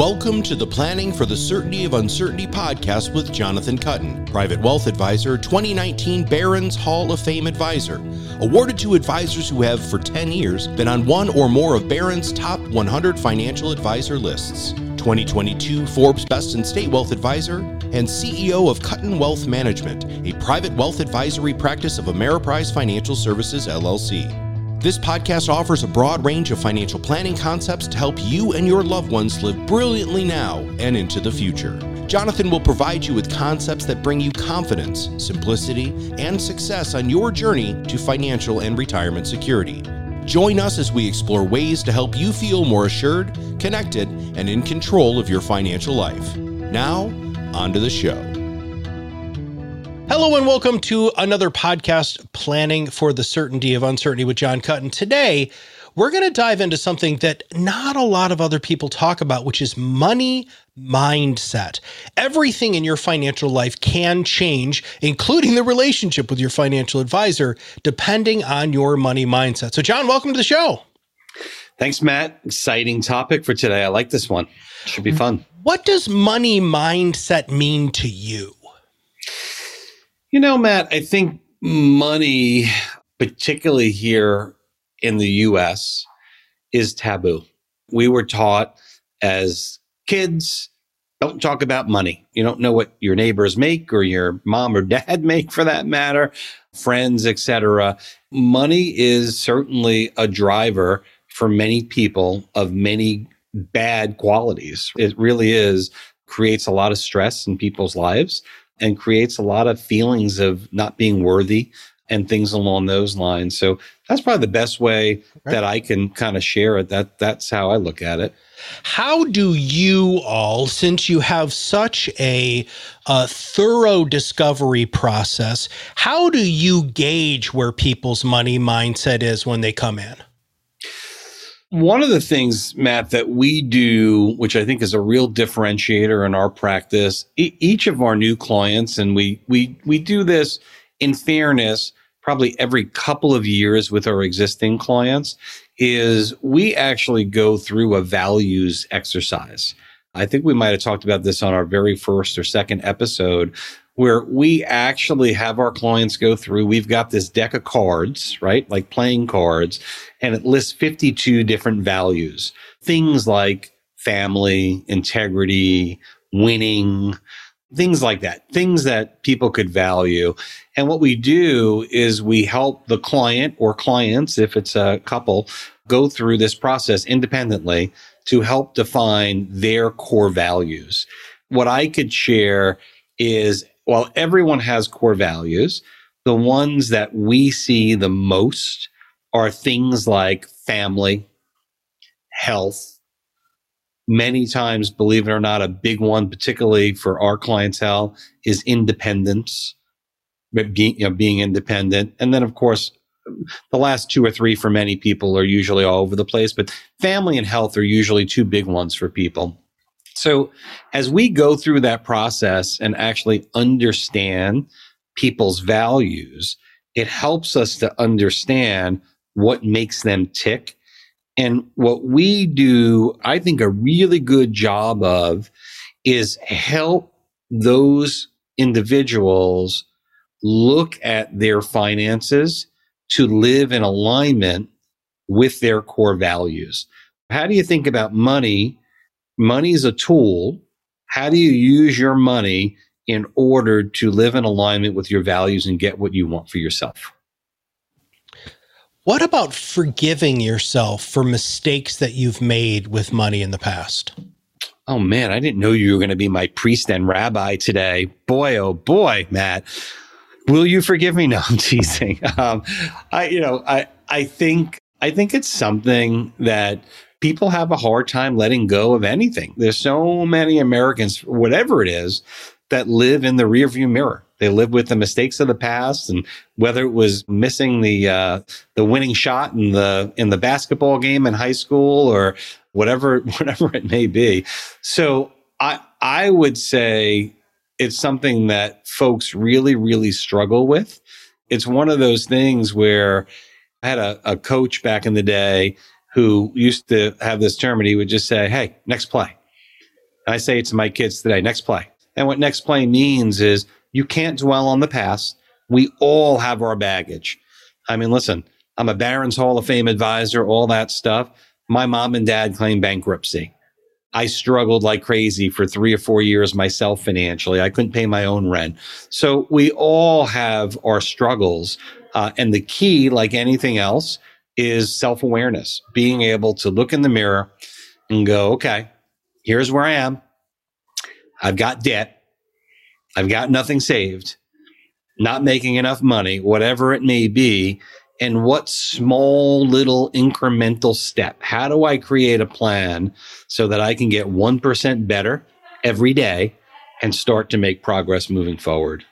Welcome to the Planning for the Certainty of Uncertainty podcast with Jonathan Kuttin, Private Wealth Advisor, 2019 Barron's Hall of Fame Advisor. Awarded to advisors who have, for 10 years, been on one or more of Barron's top 100 financial advisor lists. 2022 Forbes Best in State Wealth Advisor, and CEO of Kuttin Wealth Management, a private wealth advisory practice of Ameriprise Financial Services, LLC. This podcast offers a broad range of financial planning concepts to help you and your loved ones live brilliantly now and into the future. Jonathan will provide you with concepts that bring you confidence, simplicity, and success on your journey to financial and retirement security. Join us as we explore ways to help you feel more assured, connected, and in control of your financial life. Now, on to the show. Hello and welcome to another podcast, Planning for the Certainty of Uncertainty with Jon Kuttin. Today, we're going to dive into something that not a lot of other people talk about, which is money mindset. Everything in your financial life can change, including the relationship with your financial advisor, depending on your money mindset. So, John, welcome to the show. Thanks, Matt. Exciting topic for today. I like this one. Should be mm-hmm. fun. What does money mindset mean to you? You know, Matt, I think money, particularly here in the US, is taboo. We were taught as kids, don't talk about money. You don't know what your neighbors make or your mom or dad make for that matter, friends, etc. Money is certainly a driver for many people of many bad qualities. It really is creates a lot of stress in people's lives and creates a lot of feelings of not being worthy and things along those lines. So that's probably the best way right. that I can kind of share it. That that's how I look at it. How do you all, since you have such a, a thorough discovery process, how do you gauge where people's money mindset is when they come in? One of the things, Matt, that we do, which I think is a real differentiator in our practice, e- each of our new clients, and we we we do this in fairness, probably every couple of years with our existing clients, is we actually go through a values exercise. I think we might have talked about this on our very first or second episode, where we actually have our clients go through. We've got this deck of cards, right? Like playing cards, and it lists 52 different values. Things like family, integrity, winning, things like that, things that people could value. And what we do is we help the client or clients, if it's a couple, go through this process independently to help define their core values. What I could share is while everyone has core values, the ones that we see the most are things like family, health. Many times, believe it or not, a big one, particularly for our clientele, is independence, being, you know, being independent. And then, of course, the last two or three for many people are usually all over the place, but family and health are usually two big ones for people. So as we go through that process and actually understand people's values, it helps us to understand what makes them tick. And what we do, I think, a really good job of is help those individuals look at their finances to live in alignment with their core values. How do you think about money money is a tool. How do you use your money in order to live in alignment with your values and get what you want for yourself? What about forgiving yourself for mistakes that you've made with money in the past? Oh man, I didn't know you were going to be my priest and rabbi today. Boy, oh boy, Matt. Will you forgive me? No, I'm teasing. Um, I, you know, I, I think, I think it's something that people have a hard time letting go of anything. There's so many Americans, whatever it is, that live in the rearview mirror. They live with the mistakes of the past, and whether it was missing the uh, the winning shot in the in the basketball game in high school or whatever whatever it may be. So I I would say it's something that folks really really struggle with. It's one of those things where I had a, a coach back in the day who used to have this term and he would just say, Hey, next play. I say it to my kids today, next play. And what next play means is you can't dwell on the past. We all have our baggage. I mean, listen, I'm a Barron's Hall of Fame advisor, all that stuff. My mom and dad claimed bankruptcy. I struggled like crazy for three or four years myself financially. I couldn't pay my own rent. So we all have our struggles. Uh, and the key, like anything else, is self awareness, being able to look in the mirror and go, okay, here's where I am. I've got debt. I've got nothing saved, not making enough money, whatever it may be. And what small little incremental step? How do I create a plan so that I can get 1% better every day and start to make progress moving forward?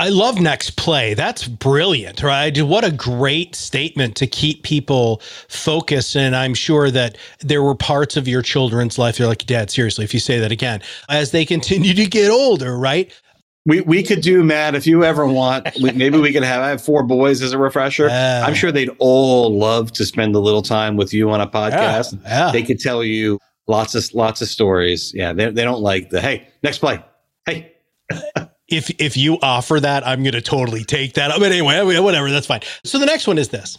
I love next play. That's brilliant, right? What a great statement to keep people focused. And I'm sure that there were parts of your children's life. They're like, Dad, seriously, if you say that again, as they continue to get older, right? We, we could do Matt if you ever want. maybe we could have I have four boys as a refresher. Uh, I'm sure they'd all love to spend a little time with you on a podcast. Yeah, yeah. They could tell you lots of lots of stories. Yeah, they, they don't like the hey next play. Hey, if if you offer that, I'm going to totally take that. But anyway, whatever, that's fine. So the next one is this.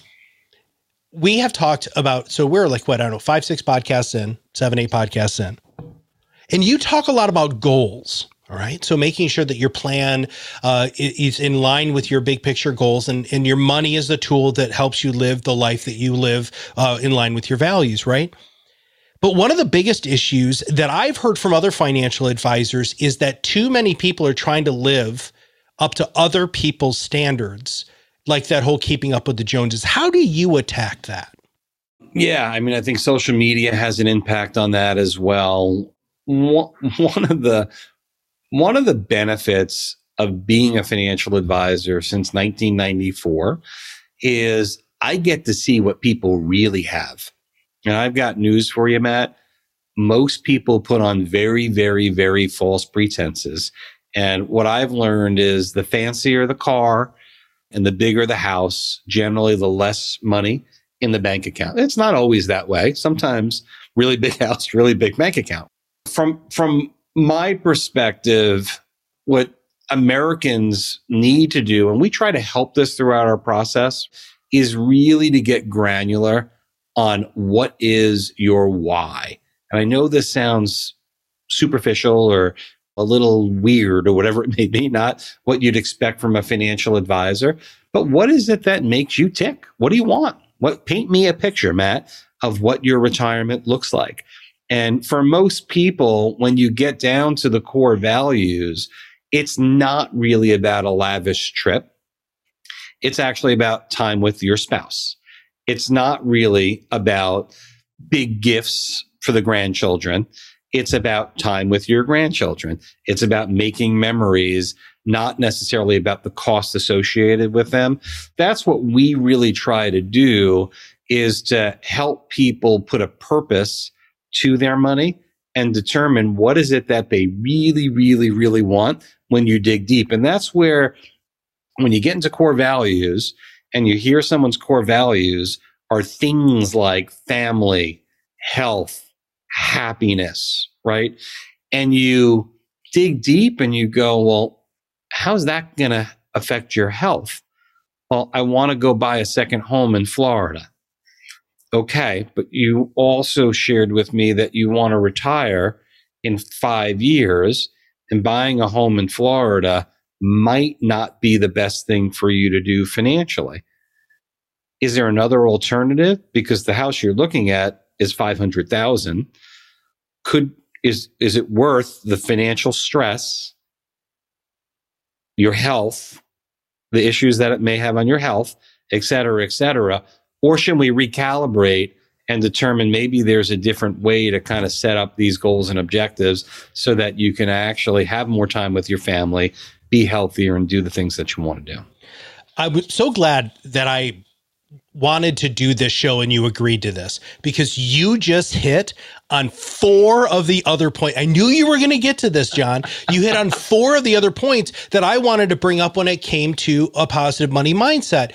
We have talked about so we're like what I don't know five six podcasts in seven eight podcasts in, and you talk a lot about goals. All right. So making sure that your plan uh, is in line with your big picture goals and, and your money is the tool that helps you live the life that you live uh, in line with your values, right? But one of the biggest issues that I've heard from other financial advisors is that too many people are trying to live up to other people's standards, like that whole keeping up with the Joneses. How do you attack that? Yeah, I mean, I think social media has an impact on that as well. One of the one of the benefits of being a financial advisor since 1994 is I get to see what people really have. And I've got news for you, Matt. Most people put on very, very, very false pretenses. And what I've learned is the fancier the car and the bigger the house, generally the less money in the bank account. It's not always that way. Sometimes really big house, really big bank account. From from my perspective, what Americans need to do, and we try to help this throughout our process, is really to get granular on what is your why. And I know this sounds superficial or a little weird or whatever it may be, not what you'd expect from a financial advisor, but what is it that makes you tick? What do you want? What paint me a picture, Matt, of what your retirement looks like. And for most people, when you get down to the core values, it's not really about a lavish trip. It's actually about time with your spouse. It's not really about big gifts for the grandchildren. It's about time with your grandchildren. It's about making memories, not necessarily about the cost associated with them. That's what we really try to do is to help people put a purpose to their money and determine what is it that they really, really, really want when you dig deep. And that's where when you get into core values, and you hear someone's core values are things like family, health, happiness, right? And you dig deep and you go, well, how's that going to affect your health? Well, I want to go buy a second home in Florida. Okay, but you also shared with me that you want to retire in five years, and buying a home in Florida might not be the best thing for you to do financially. Is there another alternative? Because the house you're looking at is 500,000. Could, is, is it worth the financial stress, your health, the issues that it may have on your health, et cetera, et cetera? Or should we recalibrate and determine maybe there's a different way to kind of set up these goals and objectives so that you can actually have more time with your family, be healthier, and do the things that you want to do? I was so glad that I wanted to do this show and you agreed to this because you just hit on four of the other points. I knew you were going to get to this, Jon. You hit on four of the other points that I wanted to bring up when it came to a positive money mindset.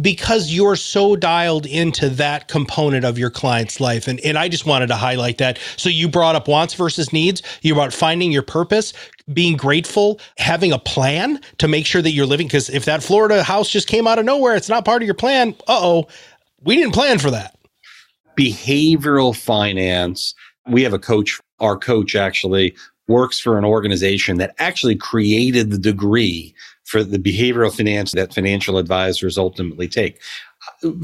Because you're so dialed into that component of your client's life. And, and I just wanted to highlight that. So you brought up wants versus needs. You brought finding your purpose, being grateful, having a plan to make sure that you're living. Because if that Florida house just came out of nowhere, it's not part of your plan. Uh oh, we didn't plan for that. Behavioral finance. We have a coach, our coach actually works for an organization that actually created the degree for the behavioral finance that financial advisors ultimately take.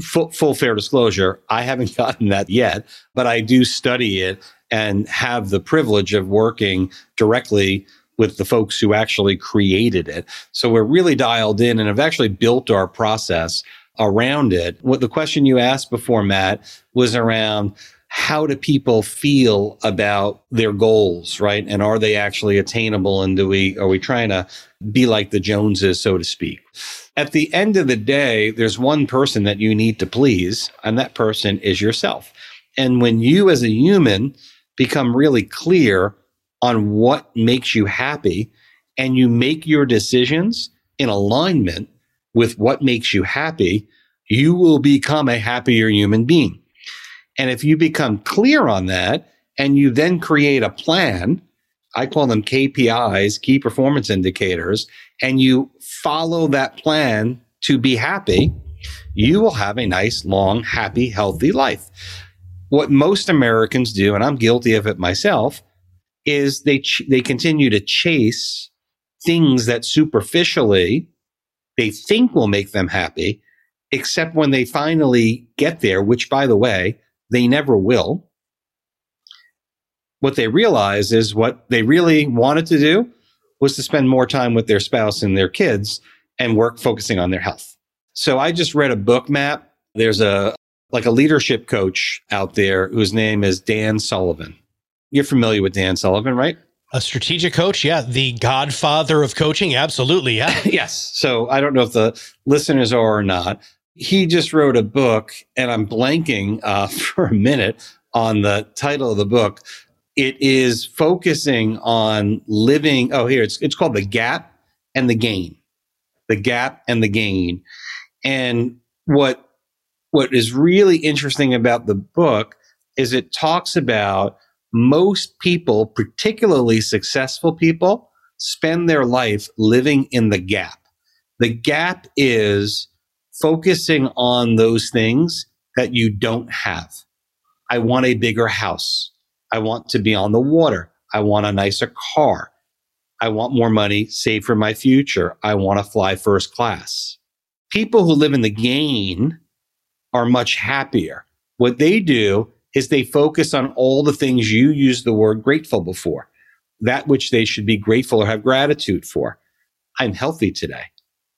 Full, full, fair disclosure, I haven't gotten that yet, but I do study it and have the privilege of working directly with the folks who actually created it. So we're really dialed in and have actually built our process around it. What the question you asked before, Matt, was around how do people feel about their goals, right? And are they actually attainable? And do we are we trying to be like the Joneses, so to speak? At the end of the day, there's one person that you need to please, and that person is yourself. And when you as a human become really clear on what makes you happy and you make your decisions in alignment with what makes you happy, you will become a happier human being. And if you become clear on that and you then create a plan, I call them KPIs, key performance indicators, and you follow that plan to be happy, you will have a nice, long, happy, healthy life. What most Americans do, and I'm guilty of it myself, is they ch- they continue to chase things that superficially they think will make them happy, except when they finally get there, which by the way, they never will. What they realize is what they really wanted to do was to spend more time with their spouse and their kids and work focusing on their health. So I just read a book Matt. There's a like a leadership coach out there whose name is Dan Sullivan. You're familiar with Dan Sullivan, right? A strategic coach, yeah, the godfather of coaching, absolutely, yeah. yes. So I don't know if the listeners are or not, he just wrote a book, and I'm blanking uh, for a minute on the title of the book. It is focusing on living. Oh, here it's it's called the gap and the gain, the gap and the gain. And what what is really interesting about the book is it talks about most people, particularly successful people, spend their life living in the gap. The gap is focusing on those things that you don't have. I want a bigger house. I want to be on the water. I want a nicer car. I want more money saved for my future. I want to fly first class. People who live in the gain are much happier. What they do is they focus on all the things you use the word grateful before, that which they should be grateful or have gratitude for. I'm healthy today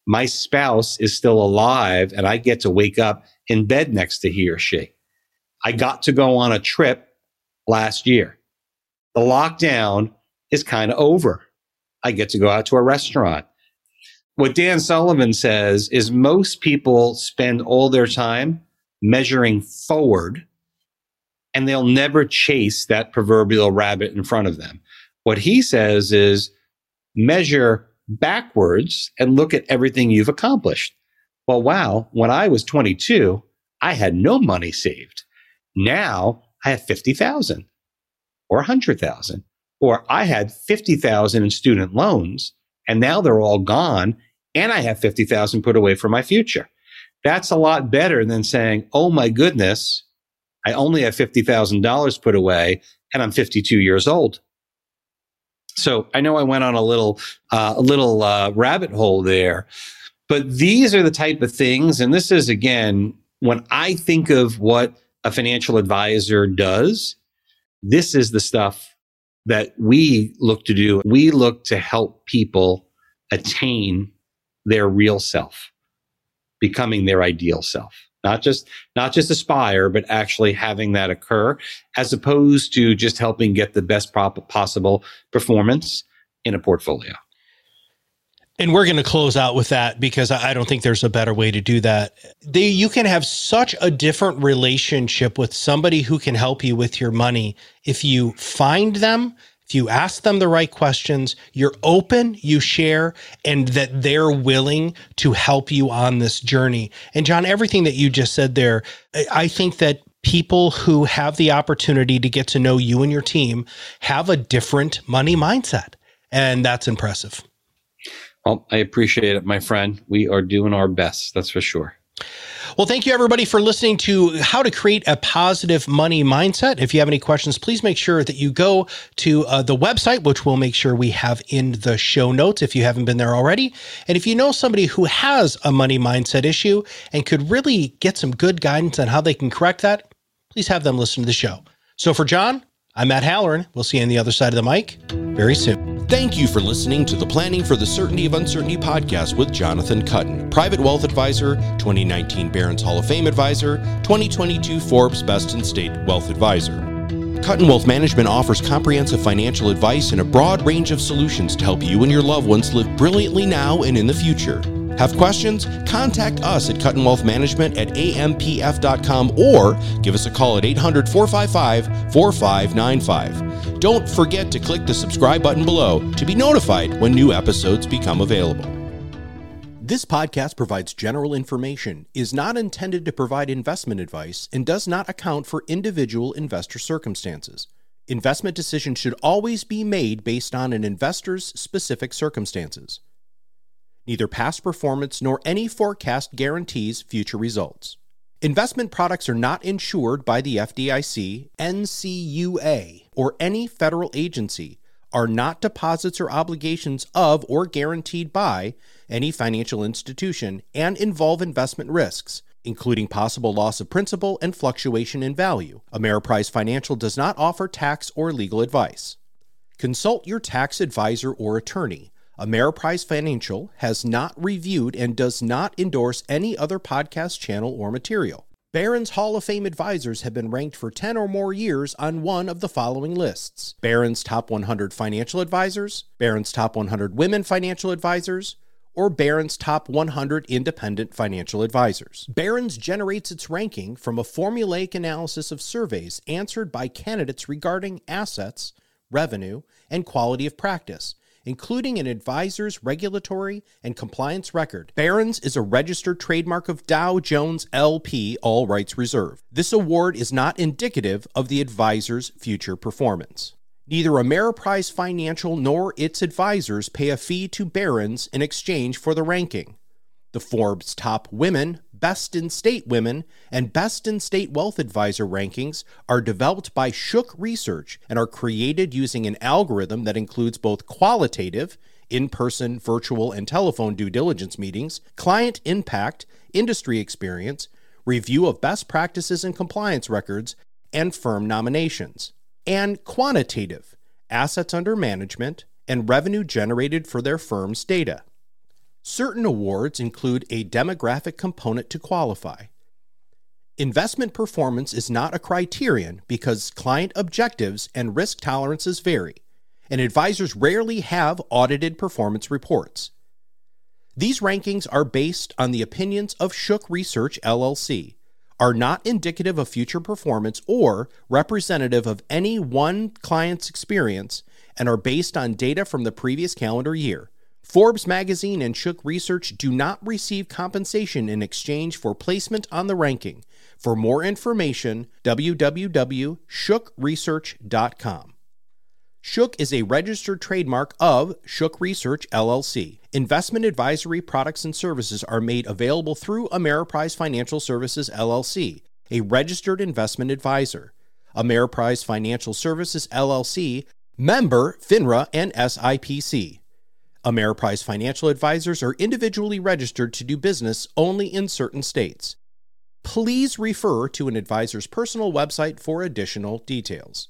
my spouse is still alive and I get to wake up in bed next to he or she. I got to go on a trip last year. The lockdown is kind of over. I get to go out to a restaurant. What Dan Sullivan says is most people spend all their time measuring forward and they'll never chase that proverbial rabbit in front of them. What he says is measure backwards and look at everything you've accomplished. Well, wow, when I was 22, I had no money saved. Now I have 50,000 or 100,000 or I had 50,000 in student loans and now they're all gone and I have 50,000 put away for my future. That's a lot better than saying, "Oh my goodness, I only have $50,000 put away and I'm 52 years old." So I know I went on a little uh, a little uh, rabbit hole there, but these are the type of things, and this is again when I think of what a financial advisor does. This is the stuff that we look to do. We look to help people attain their real self, becoming their ideal self not just not just aspire but actually having that occur as opposed to just helping get the best possible performance in a portfolio and we're going to close out with that because I don't think there's a better way to do that. They, you can have such a different relationship with somebody who can help you with your money if you find them, if you ask them the right questions, you're open, you share, and that they're willing to help you on this journey. And Jon, everything that you just said there, I think that people who have the opportunity to get to know you and your team have a different money mindset. And that's impressive. Well, I appreciate it, my friend. We are doing our best, that's for sure. Well, thank you everybody for listening to how to create a positive money mindset. If you have any questions, please make sure that you go to uh, the website, which we'll make sure we have in the show notes if you haven't been there already. And if you know somebody who has a money mindset issue and could really get some good guidance on how they can correct that, please have them listen to the show. So for Jon, I'm Matt Halloran. We'll see you on the other side of the mic very soon. Thank you for listening to the Planning for the Certainty of Uncertainty podcast with Jonathan Kuttin, Private Wealth Advisor, 2019 Barron's Hall of Fame Advisor, 2022 Forbes Best in State Wealth Advisor. Kuttin Wealth Management offers comprehensive financial advice and a broad range of solutions to help you and your loved ones live brilliantly now and in the future. Have questions? Contact us at Kuttin Wealth Management at ampf.com or give us a call at 800 455 4595. Don't forget to click the subscribe button below to be notified when new episodes become available. This podcast provides general information, is not intended to provide investment advice, and does not account for individual investor circumstances. Investment decisions should always be made based on an investor's specific circumstances. Neither past performance nor any forecast guarantees future results. Investment products are not insured by the FDIC, NCUA, or any federal agency, are not deposits or obligations of or guaranteed by any financial institution, and involve investment risks, including possible loss of principal and fluctuation in value. Ameriprise Financial does not offer tax or legal advice. Consult your tax advisor or attorney. Ameriprise Financial has not reviewed and does not endorse any other podcast channel or material. Barron's Hall of Fame advisors have been ranked for 10 or more years on one of the following lists Barron's Top 100 Financial Advisors, Barron's Top 100 Women Financial Advisors, or Barron's Top 100 Independent Financial Advisors. Barron's generates its ranking from a formulaic analysis of surveys answered by candidates regarding assets, revenue, and quality of practice including an advisor's regulatory and compliance record. Barron's is a registered trademark of Dow Jones LP, all rights reserved. This award is not indicative of the advisor's future performance. Neither Ameriprise Financial nor its advisors pay a fee to Barron's in exchange for the ranking. The Forbes Top Women Best in State Women, and Best in State Wealth Advisor rankings are developed by Shook Research and are created using an algorithm that includes both qualitative, in person, virtual, and telephone due diligence meetings, client impact, industry experience, review of best practices and compliance records, and firm nominations, and quantitative, assets under management, and revenue generated for their firm's data. Certain awards include a demographic component to qualify. Investment performance is not a criterion because client objectives and risk tolerances vary, and advisors rarely have audited performance reports. These rankings are based on the opinions of Shook Research LLC, are not indicative of future performance or representative of any one client's experience, and are based on data from the previous calendar year. Forbes magazine and Shook Research do not receive compensation in exchange for placement on the ranking. For more information, www.shookresearch.com. Shook is a registered trademark of Shook Research LLC. Investment advisory products and services are made available through Ameriprise Financial Services LLC, a registered investment advisor. Ameriprise Financial Services LLC, member FINRA and SIPC. Ameriprise financial advisors are individually registered to do business only in certain states. Please refer to an advisor's personal website for additional details.